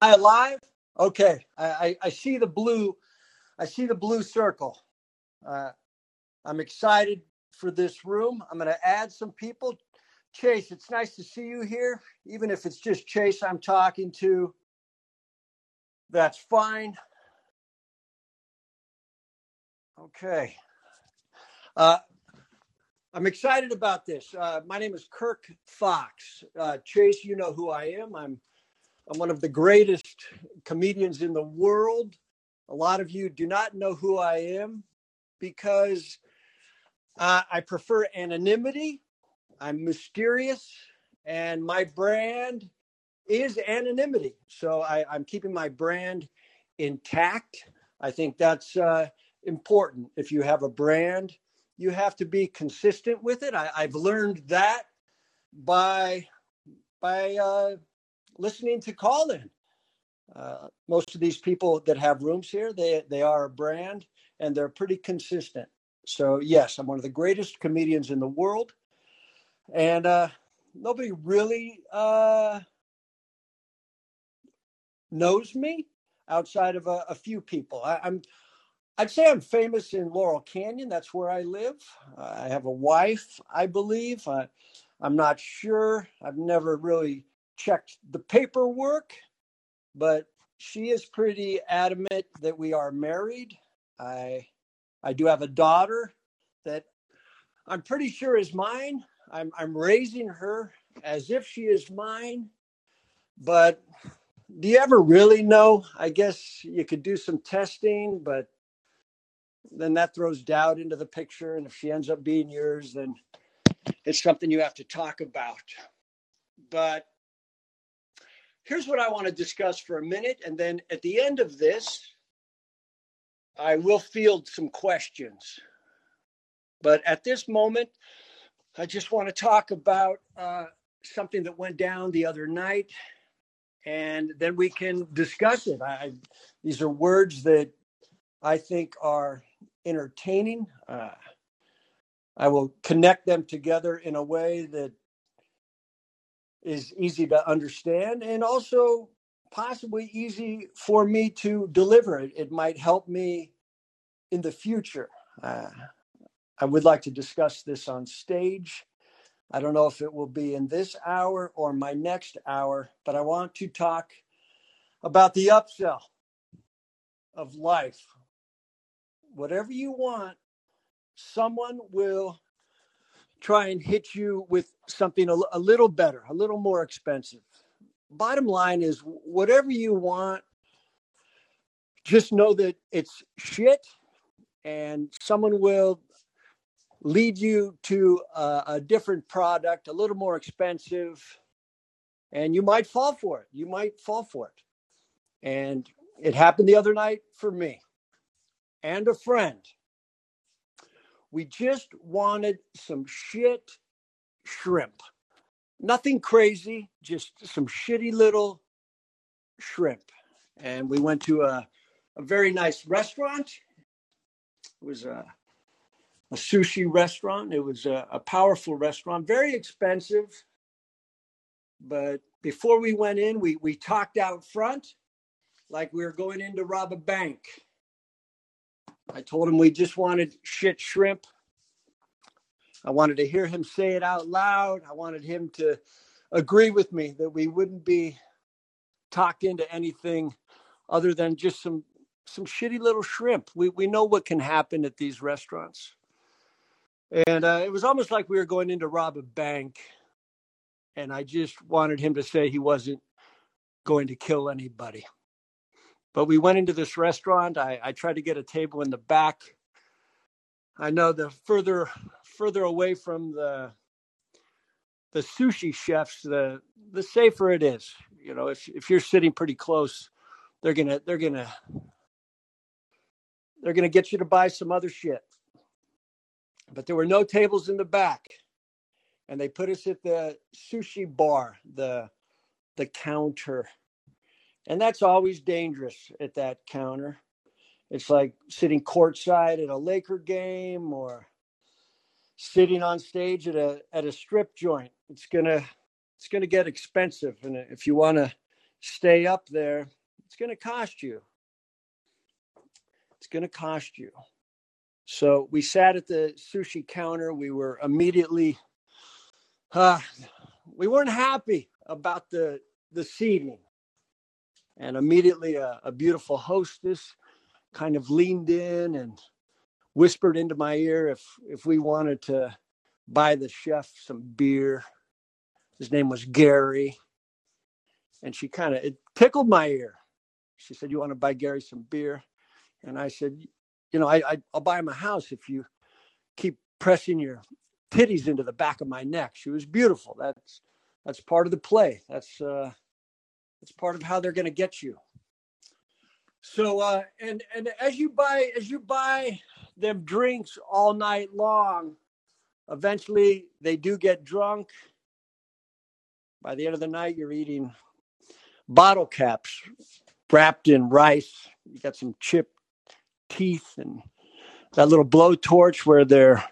I alive? Okay, I, I, I, see the blue. I see the blue circle. Uh, I'm excited for this room. I'm going to add some people. Chase, it's nice to see you here. Even if it's just Chase I'm talking to, that's fine. Okay. Uh, I'm excited about this. Uh, my name is Kirk Fox. Uh, Chase, you know who I am. I'm I'm one of the greatest comedians in the world. A lot of you do not know who I am because uh, I prefer anonymity. I'm mysterious, and my brand is anonymity. So I, am keeping my brand intact. I think that's uh, important. If you have a brand, you have to be consistent with it. I, have learned that by by uh, listening to Callin. Uh, most of these people that have rooms here, they they are a brand and they're pretty consistent. So yes, I'm one of the greatest comedians in the world, and uh, nobody really uh, knows me outside of a, a few people. I, am I'd say I'm famous in Laurel Canyon. That's where I live. I have a wife, I believe. I'm not sure. I've never really checked the paperwork, but she is pretty adamant that we are married. I I do have a daughter that I'm pretty sure is mine. I'm I'm raising her as if she is mine. But do you ever really know? I guess you could do some testing, but then that throws doubt into the picture. And if she ends up being yours, then it's something you have to talk about. But here's what I want to discuss for a minute. And then at the end of this, I will field some questions. But at this moment, I just want to talk about uh, something that went down the other night, and then we can discuss it. I, these are words that I think are entertaining. Uh, I will connect them together in a way that is easy to understand and also possibly easy for me to deliver. It, it might help me in the future. Uh, I would like to discuss this on stage. I don't know if it will be in this hour or my next hour, but I want to talk about the upsell of life. Whatever you want, someone will try and hit you with something a, a little better, a little more expensive. Bottom line is, whatever you want, just know that it's shit and someone will lead you to a, a, different product, a little more expensive, and you might fall for it. You might fall for it. And it happened the other night for me and a friend. We just wanted some shit shrimp. Nothing crazy, just some shitty little shrimp. And we went to a, a very nice restaurant. It was a, a sushi restaurant. It was a, a powerful restaurant, very expensive. But before we went in, we, we talked out front like we were going in to rob a bank. I told him we just wanted shit shrimp. I wanted to hear him say it out loud. I wanted him to agree with me that we wouldn't be talked into anything other than just some some shitty little shrimp. We we know what can happen at these restaurants, and uh, it was almost like we were going in to rob a bank. And I just wanted him to say he wasn't going to kill anybody. But we went into this restaurant. I, I tried to get a table in the back. I know the further further away from the the sushi chefs, the the safer it is. You know, if if you're sitting pretty close, they're gonna they're gonna they're gonna get you to buy some other shit. But there were no tables in the back, and they put us at the sushi bar, the the counter and that's always dangerous at that counter. It's like sitting courtside at a Laker game or sitting on stage at a at a strip joint. It's gonna it's gonna get expensive, and if you want to stay up there, it's to cost you. It's to cost you. So we sat at the sushi counter. We were immediately, uh, we weren't happy about the the seating, and immediately a, a beautiful hostess kind of leaned in and whispered into my ear if if we wanted to buy the chef some beer. His name was Gary, and she kind of it tickled my ear. She said, "You want to buy Gary some beer?" And I said, "You know, I, I I'll buy him a house if you keep pressing your titties into the back of my neck." She was beautiful. That's that's part of the play. That's uh, that's part of how they're going to get you. So uh, and and as you buy as you buy them drinks all night long, eventually they do get drunk. By the end of the night, you're eating bottle caps wrapped in rice. You got some chipped teeth and that little blowtorch where they're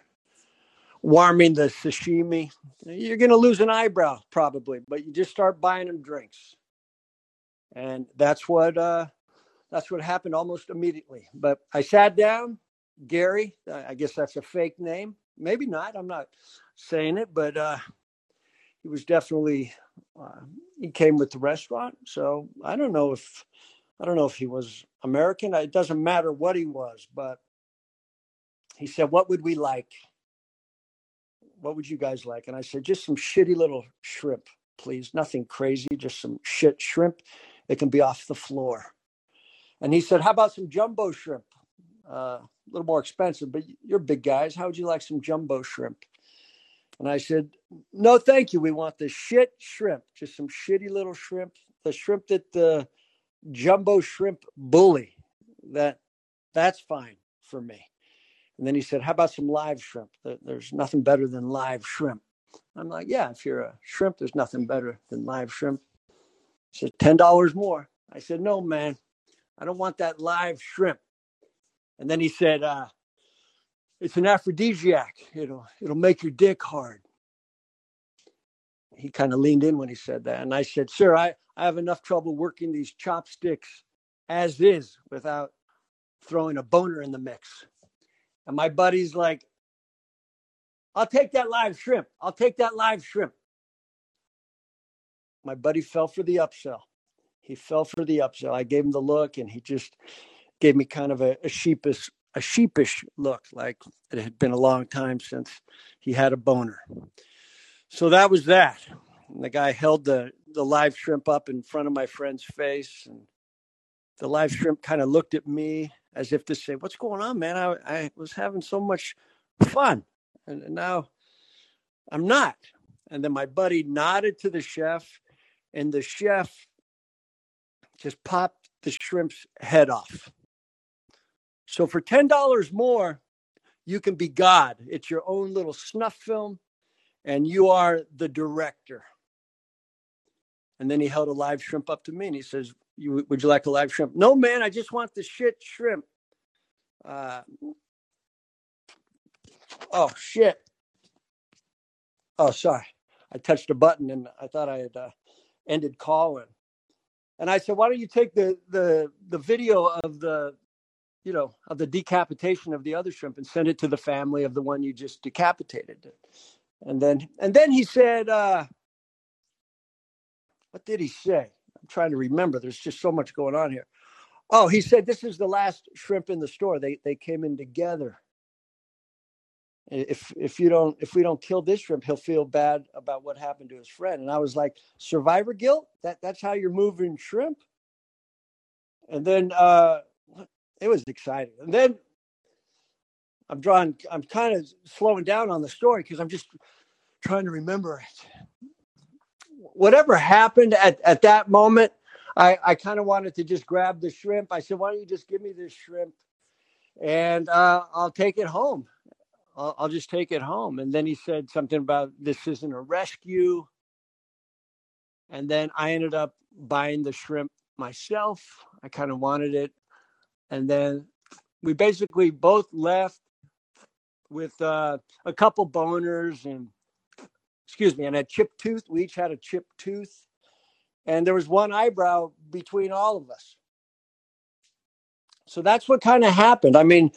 warming the sashimi. You're going to lose an eyebrow probably, but you just start buying them drinks. And that's what uh, that's what happened almost immediately. But I sat down, Gary, I guess that's a fake name. Maybe not. I'm not saying it, but uh, he was definitely uh, he came with the restaurant. So I don't know if I don't know if he was American. It doesn't matter what he was, but he said, "What would we like? What would you guys like?" And I said, "Just some shitty little shrimp, please. Nothing crazy. Just some shit shrimp. It can be off the floor." And he said, How about some jumbo shrimp? Uh, a little more expensive, but you're big guys. How would you like some jumbo shrimp? And I said, No, thank you. We want the shit shrimp, just some shitty little shrimp, the shrimp that the jumbo shrimp bully. That that's fine for me. And then he said, How about some live shrimp? There's nothing better than live shrimp. I'm like, Yeah, if you're a shrimp, there's nothing better than live shrimp. Said, $10 more. I said, No, man. I don't want that live shrimp. And then he said, uh, it's an aphrodisiac. It'll it'll make your dick hard. He kind of leaned in when he said that. And I said, Sir, I, I have enough trouble working these chopsticks as is without throwing a boner in the mix. And my buddy's like, I'll take that live shrimp. I'll take that live shrimp. My buddy fell for the upsell he fell for the upsell. I gave him the look, and he just gave me kind of a, a sheepish a sheepish look, like it had been a long time since he had a boner. So that was that. And the guy held the the live shrimp up in front of my friend's face, and the live shrimp kind of looked at me as if to say, "What's going on, man? I, I was having so much fun, and now I'm not." And then my buddy nodded to the chef, and the chef just popped the shrimp's head off. So for $10 more, you can be God. It's your own little snuff film, and you are the director. And then he held a live shrimp up to me and he says, Would you like a live shrimp? No, man, I just want the shit shrimp. Uh, oh, shit. Oh, sorry. I touched a button and I thought I had uh, ended calling. And I said, why don't you take the the the video of the you know of the decapitation of the other shrimp and send it to the family of the one you just decapitated? And then and then he said, uh, what did he say? I'm trying to remember. There's just so much going on here. Oh, he said this is the last shrimp in the store. They they came in together if if you don't if we don't kill this shrimp he'll feel bad about what happened to his friend. And i was like survivor guilt? That that's how you're moving shrimp? And then uh it was exciting. And then i'm drawing i'm kind of slowing down on the story because i'm just trying to remember it. Whatever happened at at that moment i i kind of wanted to just grab the shrimp. I said why don't you just give me this shrimp and uh, I'll take it home. I'll, I'll just take it home. And then he said something about this isn't a rescue. And then I ended up buying the shrimp myself. I kind of wanted it. And then we basically both left with uh, a couple boners and, excuse me, and a chipped tooth. We each had a chipped tooth. and there was one eyebrow between all of us. So that's what kind of happened. I mean,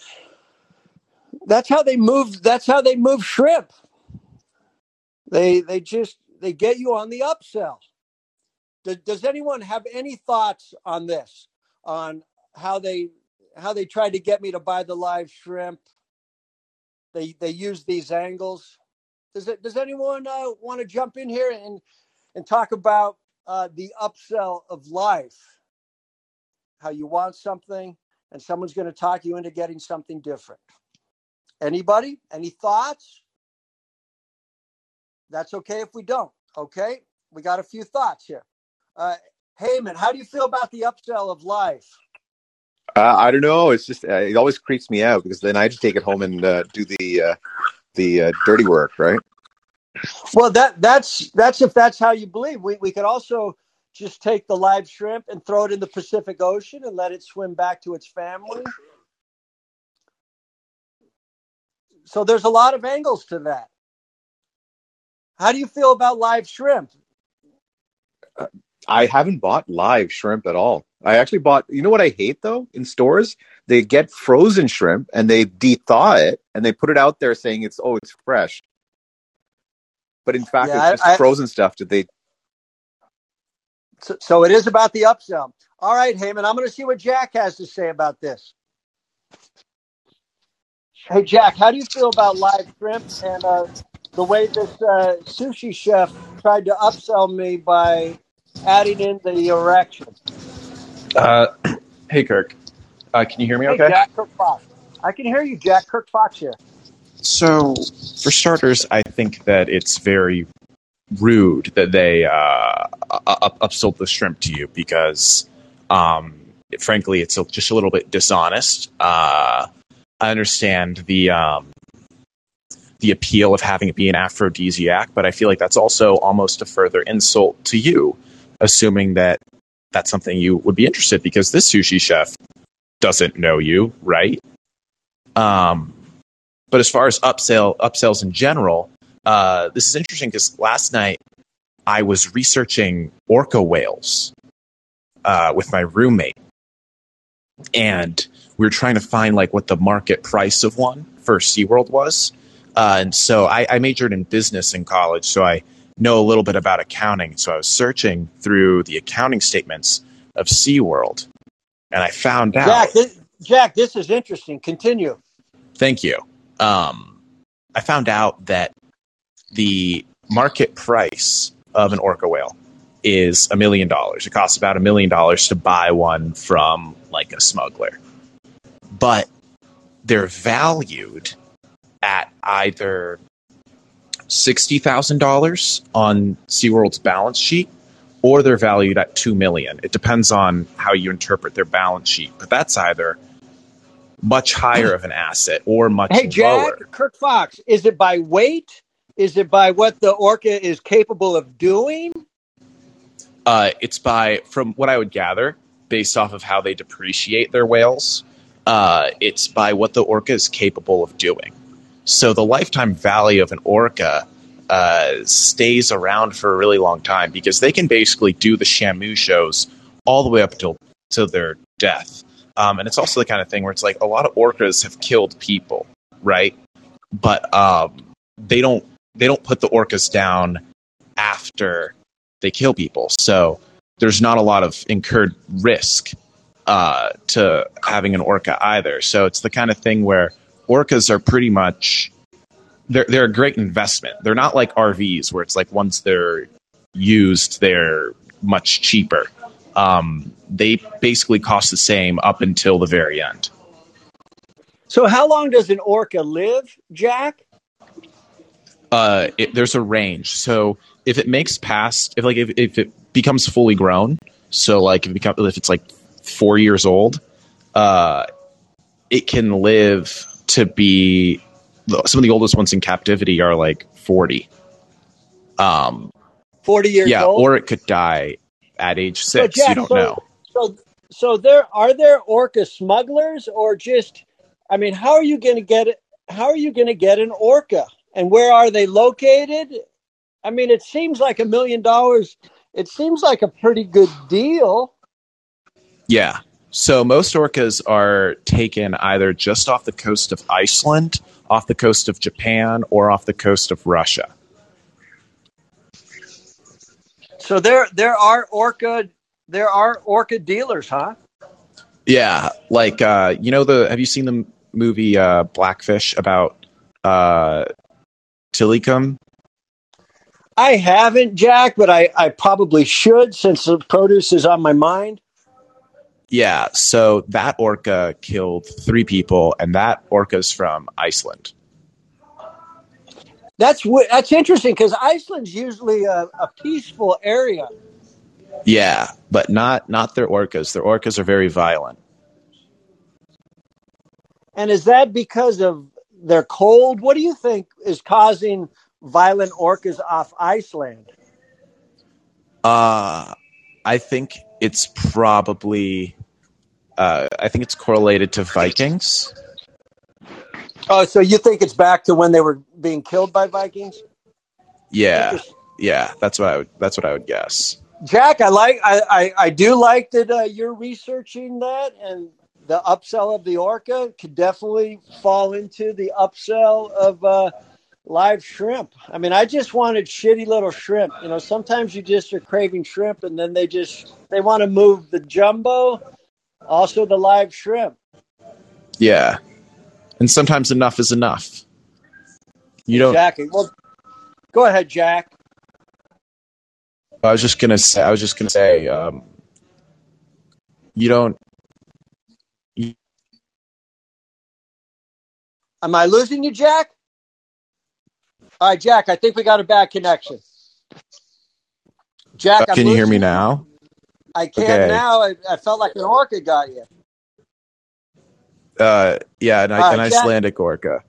that's how they move. That's how they move shrimp. They they just they get you on the upsell. Does, does anyone have any thoughts on this? On how they how they tried to get me to buy the live shrimp? They they use these angles. Does it? Does anyone uh, want to jump in here and and talk about uh, the upsell of life? How you want something, and someone's going to talk you into getting something different. Anybody? Any thoughts? That's okay if we don't. Okay, we got a few thoughts here. Uh, Heyman, how do you feel about the upsell of life? Uh, I don't know. It's just uh, it always creeps me out because then I just take it home and uh, do the uh, the uh, dirty work, right? Well, that that's that's if that's how you believe. We we could also just take the live shrimp and throw it in the Pacific Ocean and let it swim back to its family. So there's a lot of angles to that. How do you feel about live shrimp? I haven't bought live shrimp at all. I actually bought. You know what I hate though? In stores, they get frozen shrimp and they de-thaw it and they put it out there saying it's oh it's fresh, but in fact Yeah, it's just I- I- frozen stuff that they. So, so it is about the upsell. All right, Heyman, I'm going to see what Jack has to say about this. Hey, Jack, how do you feel about live shrimp and uh, the way this uh, sushi chef tried to upsell me by adding in the erection? Uh, hey, Kirk. Uh, can you hear me Hey, okay? Jack Kirk Fox. I can hear you, Jack Kirk Fox here. So, for starters, I think that it's very rude that they uh, up- upsold the shrimp to you because, um, frankly, it's just a little bit dishonest. Uh, I understand the um, the appeal of having it be an aphrodisiac, but I feel like that's also almost a further insult to you, assuming that that's something you would be interested because this sushi chef doesn't know you, right? Um, but as far as upsell upsells in general, uh, this is interesting because last night I was researching orca whales uh, with my roommate, and we were trying to find like what the market price of one for SeaWorld was. Uh, and so I, I majored in business in college, so I know a little bit about accounting. So I was searching through the accounting statements of SeaWorld, and I found out. Jack, this, Jack, this is interesting. Continue. Thank you. Um, I found out that the market price of an orca whale is a million dollars. It costs about a million dollars to buy one from like a smuggler. But they're valued at either $60,000 on SeaWorld's balance sheet or they're valued at 2 million. It depends on how you interpret their balance sheet, but that's either much higher of an asset or much Hey, Jack, lower. Kirk Fox, is it by weight? Is it by what the orca is capable of doing? Uh, it's by, from what I would gather, based off of how they depreciate their whales, uh, it's by what the orca is capable of doing. So the lifetime value of an orca uh, stays around for a really long time because they can basically do the Shamu shows all the way up till to their death. Um, and it's also the kind of thing where it's like a lot of orcas have killed people, right? But um, they don't they don't put the orcas down after they kill people. So there's not a lot of incurred risk uh, to having an orca either. So it's the kind of thing where orcas are pretty much they're they're a great investment. They're not like RVs where it's like once they're used, they're much cheaper. Um, they basically cost the same up until the very end. So, how long does an orca live, Jack? Uh, it, there's a range. So if it makes past, if like if, if it becomes fully grown, so like if, it become, if it's like four years old, uh, it can live to be. Some of the oldest ones in captivity are like forty. Um, 40 years yeah, old? or it could die at age So, six. Jack, you don't so, know. So, so there are there orca smugglers, or just? I mean, how are you going to get it? How are you going to get an orca, and where are they located? I mean, it seems like a million dollars it seems like a pretty good deal. Yeah. So most orcas are taken either just off the coast of Iceland, off the coast of Japan, or off the coast of Russia. So there there are orca there are orca dealers, huh? Yeah, like uh, you know the have you seen the movie uh, Blackfish about uh, Tilikum? I haven't, Jack, but I, I probably should since the produce is on my mind. Yeah, so that orca killed three people, and that orca's from Iceland. That's that's interesting because Iceland's usually a, a peaceful area. Yeah, but not not their orcas. Their orcas are very violent. And is that because of they're cold? What do you think is causing violent orcas off Iceland? Uh, I think it's probably. Uh, I think it's correlated to Vikings. Oh, so you think it's back to when they were being killed by Vikings? Yeah, yeah, that's what I would. That's what I would guess. Jack, I like, I, I, I do like that uh, you're researching that, and the upsell of the orca could definitely fall into the upsell of uh, live shrimp. I mean, I just wanted shitty little shrimp. You know, sometimes you just are craving shrimp, and then they just they want to move the jumbo, also the live shrimp. Yeah, and sometimes enough is enough. You don't. Exactly. Well, go ahead, Jack. I was just gonna say. I was just gonna say. Um, you don't. Am I losing you, Jack? All right, Jack. I think we got a bad connection. Jack, I'm can you hear me losing- now? I can Okay. now. I, I felt like an orca got you. Uh, yeah, an, All right, an Jack. Icelandic orca.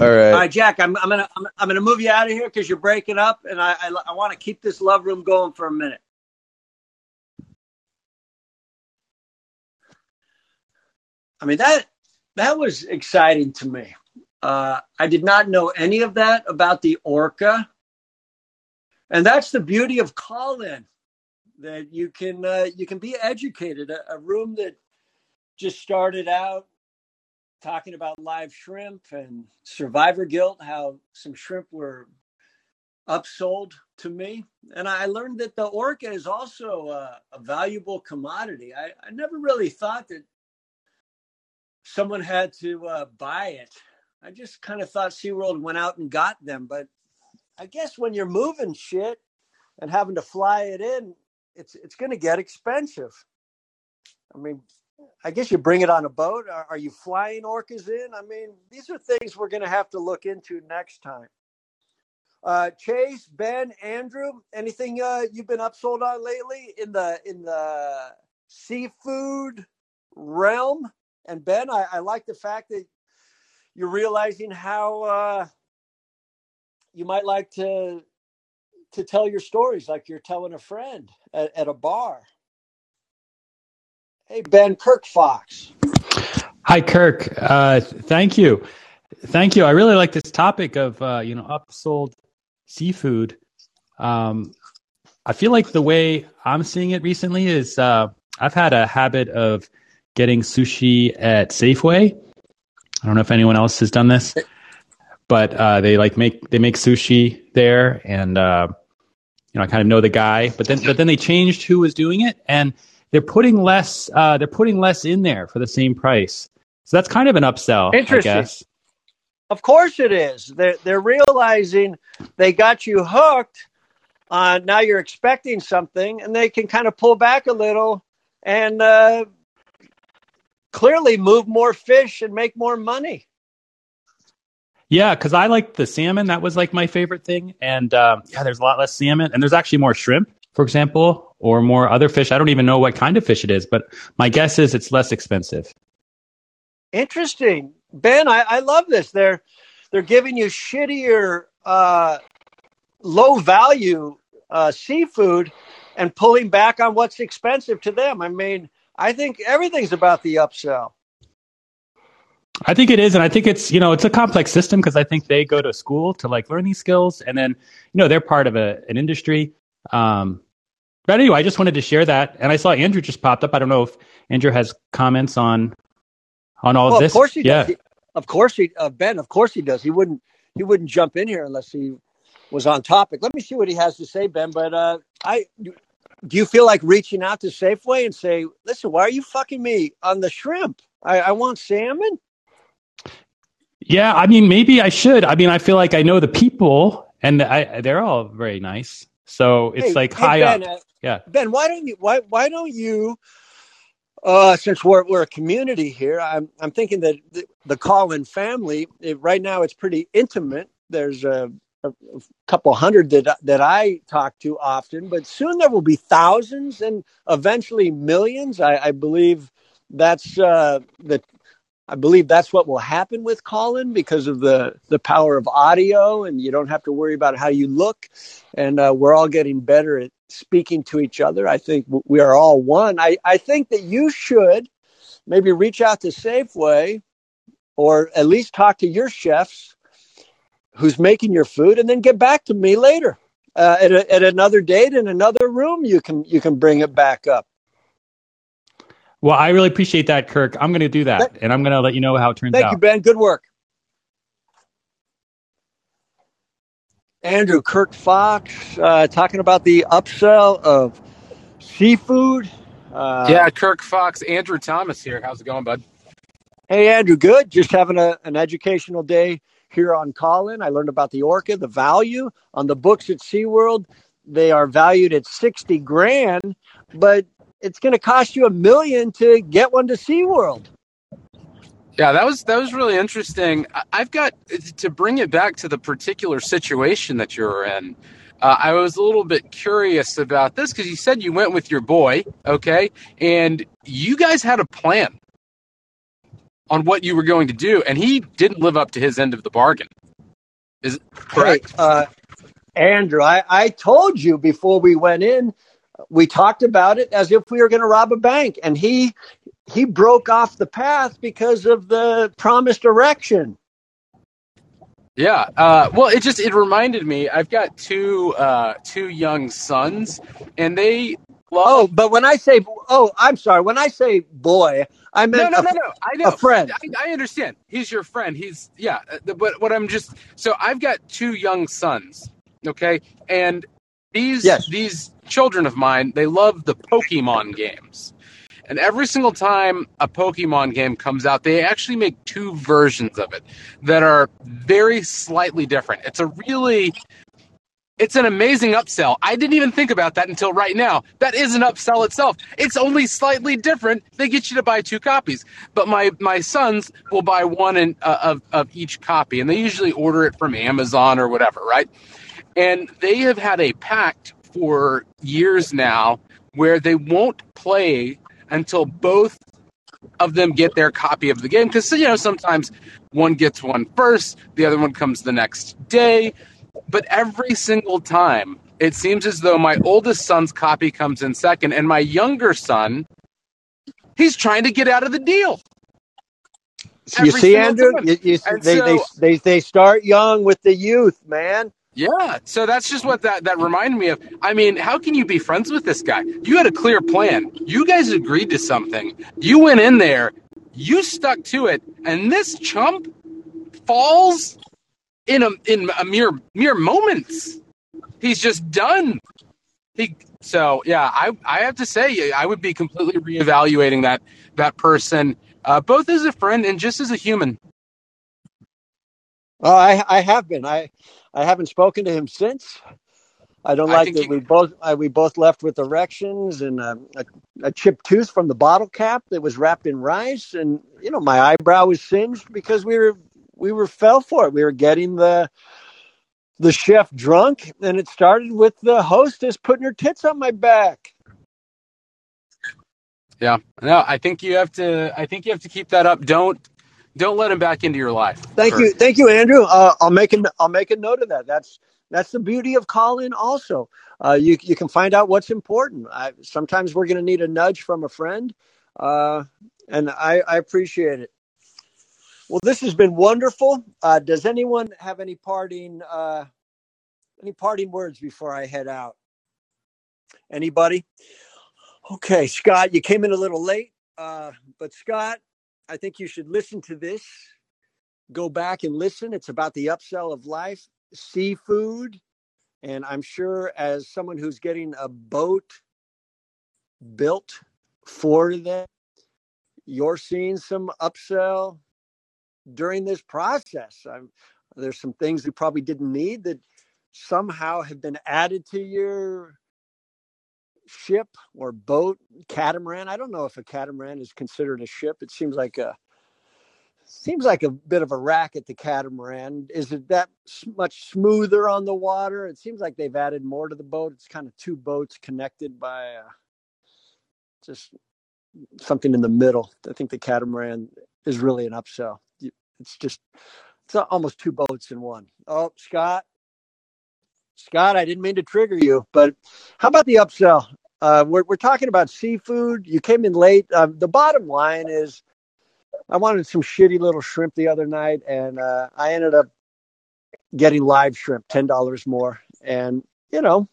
All right. All right, Jack. I'm, I'm gonna I'm, I'm gonna move you out of here because you're breaking up, and I I, I want to keep this love room going for a minute. I mean that that was exciting to me. Uh, I did not know any of that about the orca, and that's the beauty of Callin that you can uh, you can be educated. A, a room that just started out talking about live shrimp and survivor guilt, how some shrimp were upsold to me. And I learned that the orca is also a, a valuable commodity. I, I never really thought that someone had to uh, buy it. I just kind of thought SeaWorld went out and got them. But I guess when you're moving shit and having to fly it in, it's it's going to get expensive. I mean, I guess you bring it on a boat. Are, are you flying orcas in? I mean, these are things we're going to have to look into next time. Uh, Chase, Ben, Andrew, anything uh, you've been upsold on lately in the in the seafood realm? And Ben, I, I like the fact that you're realizing how uh, you might like to to tell your stories like you're telling a friend at, at a bar. Hey, Ben Kirk Fox. Hi, Kirk. Uh, thank you. Thank you. I really like this topic of, uh, you know, upsold seafood. Um, I feel like the way I'm seeing it recently is uh, I've had a habit of getting sushi at Safeway. I don't know if anyone else has done this, but uh, they like make they make sushi there, and uh, you know I kind of know the guy. But then but then they changed who was doing it, and they're putting less uh, they're putting less in there for the same price. So that's kind of an upsell, I Interesting. guess. Of course it is. They're they're realizing they got you hooked. Uh, now you're expecting something, and they can kind of pull back a little and uh, clearly move more fish and make more money. Yeah, because I like the salmon. That was like my favorite thing. And um, yeah, there's a lot less salmon, and there's actually more shrimp, for example, or more other fish. I don't even know what kind of fish it is, but my guess is it's less expensive. Interesting, Ben. I, I love this. They're they're giving you shittier, uh, low value uh, seafood and pulling back on what's expensive to them. I mean, I think everything's about the upsell. I think it is, and I think it's you know it's a complex system because I think they go to school to like learn these skills, and then you know they're part of a, an industry. Um, but anyway, I just wanted to share that, and I saw Andrew just popped up. I don't know if Andrew has comments on on all well, of this. Of course he yeah. does. He, of course he uh, Ben. Of course he does. He wouldn't he wouldn't jump in here unless he was on topic. Let me see what he has to say, Ben. But uh, I do you feel like reaching out to Safeway and say, "Listen, why are you fucking me on the shrimp? I, I want salmon." Yeah, I mean, maybe I should. I mean, I feel like I know the people, and I, they're all very nice. So it's Hey, like hey, high Ben, up. uh, Yeah. Ben, why don't you why why don't you uh since we're we're a community here, I'm I'm thinking that the, the Callin family it, right now it's pretty intimate. There's a, a, couple hundred that that I talk to often, but soon there will be thousands and eventually millions. I, I believe that's uh the I believe that's what will happen with Callin because of the the power of audio, and you don't have to worry about how you look. And uh, we're all getting better at speaking to each other. I think we are all one. I, I think that you should maybe reach out to Safeway, or at least talk to your chefs who's making your food, and then get back to me later uh, at, a, at another date in another room. You can you can bring it back up. Well, I really appreciate that, Kirk. I'm going to do that, Thank- and I'm going to let you know how it turns out. Thank out. you, Ben. Good work. Andrew Kirk Fox uh, talking about the upsell of seafood. Uh, yeah, Kirk Fox, Andrew Thomas here. How's it going, bud? Hey, Andrew. Good. Just having a, an educational day here on Callin. I learned about the orca, the value on the books at SeaWorld. They are valued at 60 grand, but it's going to cost you a million to get one to SeaWorld. Yeah, that was that was really interesting. I've got to bring it back to the particular situation that you're in. Uh, I was a little bit curious about this because you said you went with your boy, okay, and you guys had a plan on what you were going to do, and he didn't live up to his end of the bargain. Is it correct? Hey, uh, Andrew, I, I told you before we went in, we talked about it as if we were going to rob a bank, and he he broke off the path because of the promised erection. Yeah. Uh, well, it just it reminded me. I've got two uh, two young sons, and they. Oh, but when I say oh, I'm sorry. When I say boy, I no, meant no, a- no, no. I know. a friend. I, I understand. He's your friend. He's yeah. uh, But what I'm just so I've got two young sons. Okay, and these Yes. these children of mine they love the Pokemon games. And every single time a Pokemon game comes out, they actually make two versions of it that are very slightly different. It's a really it's an amazing upsell. I didn't even think about that until right now. That is an upsell itself. It's only slightly different. They get you to buy two copies, but my my sons will buy one in, uh, of of each copy, and they usually order it from Amazon or whatever, right? And they have had a pact for years now where they won't play until both of them get their copy of the game because you know sometimes one gets one first, the other one comes the next day, but every single time it seems as though my oldest son's copy comes in second and my younger son he's trying to get out of the deal. you every see, single Andrew, time. you, you, And they, they so- they they start young with the youth, man. Yeah, so that's just what that that reminded me of. I mean, how can you be friends with this guy? You had a clear plan. You guys agreed to something. You went in there, you stuck to it, and this chump falls in a in a mere mere moments. He's just done. He so yeah. I I have to say I would be completely reevaluating that that person, uh, both as a friend and just as a human. Oh, I I have been. I I haven't spoken to him since. I don't like think that he- we both uh, we both left with erections and um, a, a chipped tooth from the bottle cap that was wrapped in rice, and you know my eyebrow was singed because we were we were fell for it. We were getting the the chef drunk, and it started with the hostess putting her tits on my back. Yeah, no, I think you have to. I think you have to keep that up. Don't don't let him back into your life. Thank you, thank you, Andrew. Uh, I'll make a I'll make a note of that. That's that's the beauty of Callin. Also, uh, you you can find out what's important. I, sometimes we're going to need a nudge from a friend, uh, and I, I appreciate it. Well, this has been wonderful. Uh, does anyone have any parting uh, any parting words before I head out? Anybody? Okay, Scott, you came in a little late, uh, but Scott, I think you should listen to this. Go back and listen. It's about the upsell of life, seafood, and I'm sure as someone who's getting a boat built for them, you're seeing some upsell during this process. I'm, there's some things you probably didn't need that somehow have been added to your ship or boat, catamaran. I don't know if a catamaran is considered a ship. It seems like a seems like a bit of a racket. The catamaran is it that much smoother on the water? It seems like they've added more to the boat. It's kind of two boats connected by uh, just something in the middle. I think the catamaran is really an upsell. It's just it's almost two boats in one. Oh, Scott, Scott, I didn't mean to trigger you, but how about the upsell? Uh, we're, we're talking about seafood. You came in late. Uh, the bottom line is I wanted some shitty little shrimp the other night, and uh, I ended up getting live shrimp, $10 more. And, you know,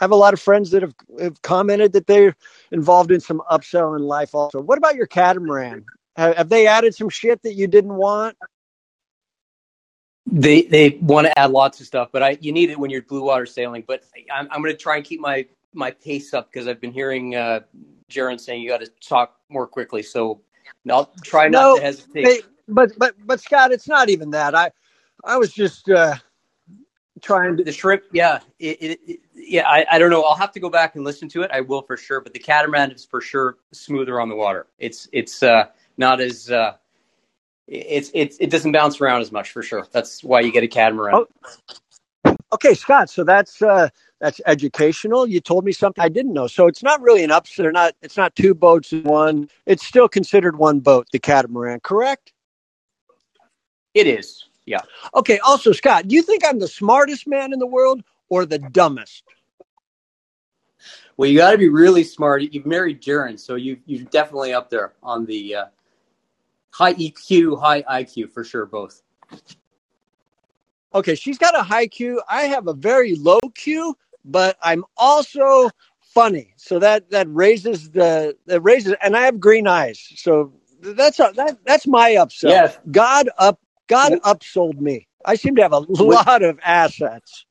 I have a lot of friends that have, have commented that they're involved in some upsell in life also. What about your catamaran? Have, have they added some shit that you didn't want? They they want to add lots of stuff, but I you need it when you're blue water sailing. But I'm I'm going to try and keep my my pace up because I've been hearing uh, Jaron saying you got to talk more quickly. So I'll try not No, to hesitate. they, but but but Scott, it's not even that. I I was just uh, trying to. The shrimp, yeah, it, it, it- yeah. I, I don't know. I'll have to go back and listen to it. I will for sure. But the catamaran is for sure smoother on the water. It's it's uh, not as uh, it's it's it doesn't bounce around as much for sure. That's why you get a catamaran. Oh, okay, Scott. So that's uh, that's educational. You told me something I didn't know. So it's not really an ups. They're not. It's not two boats in one. It's still considered one boat, the catamaran. Correct. It is, yeah. Okay. Also, Scott, do you think I'm the smartest man in the world or the dumbest? Well, you got to be really smart. You've married Jaron, so you you're definitely up there on the uh, high EQ, high IQ for sure. Both. Okay, she's got a high Q. I have a very low Q, but I'm also funny. So that that raises the that raises, and I have green eyes. So that's a, that that's my upsell. Yes. God up God upsold me. I seem to have a lot of assets.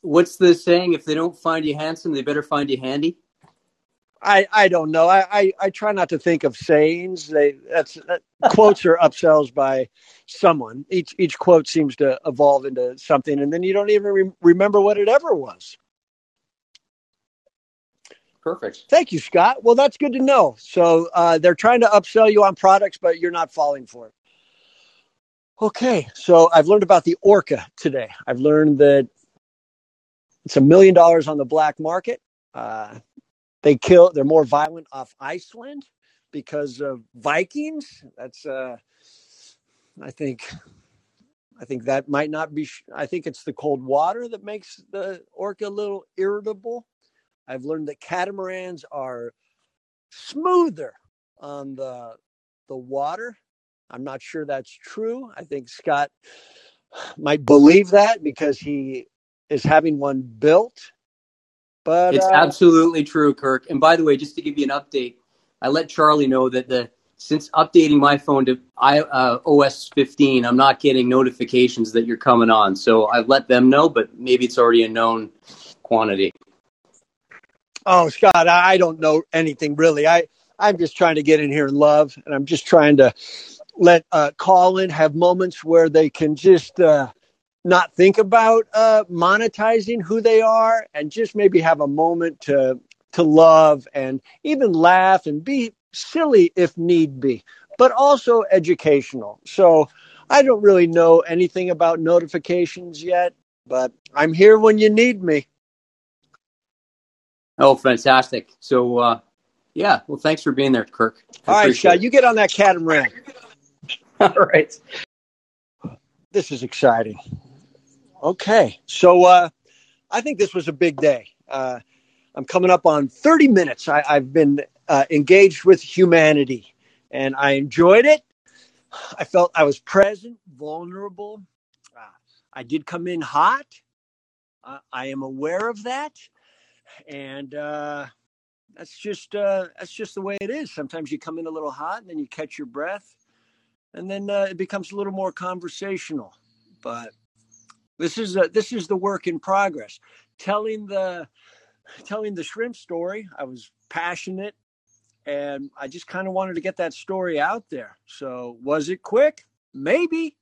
What's the saying? If they don't find you handsome, they better find you handy. I, I don't know. I, I, I try not to think of sayings. They that's that, quotes are upsells by someone. Each each quote seems to evolve into something, and then you don't even re- remember what it ever was. Perfect. Thank you, Scott. Well, that's good to know. So uh, they're trying to upsell you on products, but you're not falling for it. Okay, so I've learned about the orca today. I've learned that it's a million dollars on the black market. Uh, they kill. They're more violent off Iceland because of Vikings. That's. Uh, I think. I think that might not be. I think it's the cold water that makes the orca a little irritable. I've learned that catamarans are smoother on the the water. I'm not sure that's true. I think Scott might believe that because he is having one built. But It's uh, absolutely true, Kirk. And by the way, just to give you an update, I let Charlie know that the since updating my phone to I, uh, OS 15, I'm not getting notifications that you're coming on. So I've let them know, but maybe it's already a known quantity. oh, Scott, I don't know anything really. I I'm just trying to get in here and love, and I'm just trying to let uh, Callin have moments where they can just uh, not think about uh, monetizing who they are, and just maybe have a moment to to love and even laugh and be silly if need be, but also educational. So I don't really know anything about notifications yet, but I'm here when you need me. Oh, fantastic. So, uh, yeah, well, thanks for being there, Kirk. I All right, Scott, you get on that catamaran. All right. This is exciting. Okay, so uh, I think this was a big day. Uh, I'm coming up on 30 minutes. I, I've been uh, engaged with humanity, and I enjoyed it. I felt I was present, vulnerable. Uh, I did come in hot. Uh, I am aware of that. and uh, that's just that's just the way it is. Sometimes you come in a little hot, and then you catch your breath, and then it becomes a little more conversational. But this is a, this is the work in progress. Telling the telling the shrimp story, I was passionate, and I just kind of wanted to get that story out there. So was it quick? Maybe.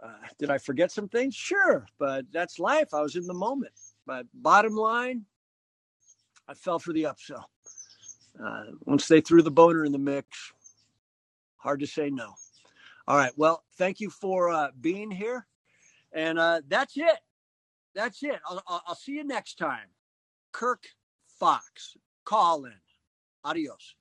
Uh, did I forget some things? Sure, but that's life. I was in the moment. But bottom line, I fell for the upsell. Uh, once they threw the boner in the mix, hard to say no. All right. Well, thank you for uh, being here. And uh, that's it. That's it. I'll, I'll see you next time. Kirk Fox, call in. Adios.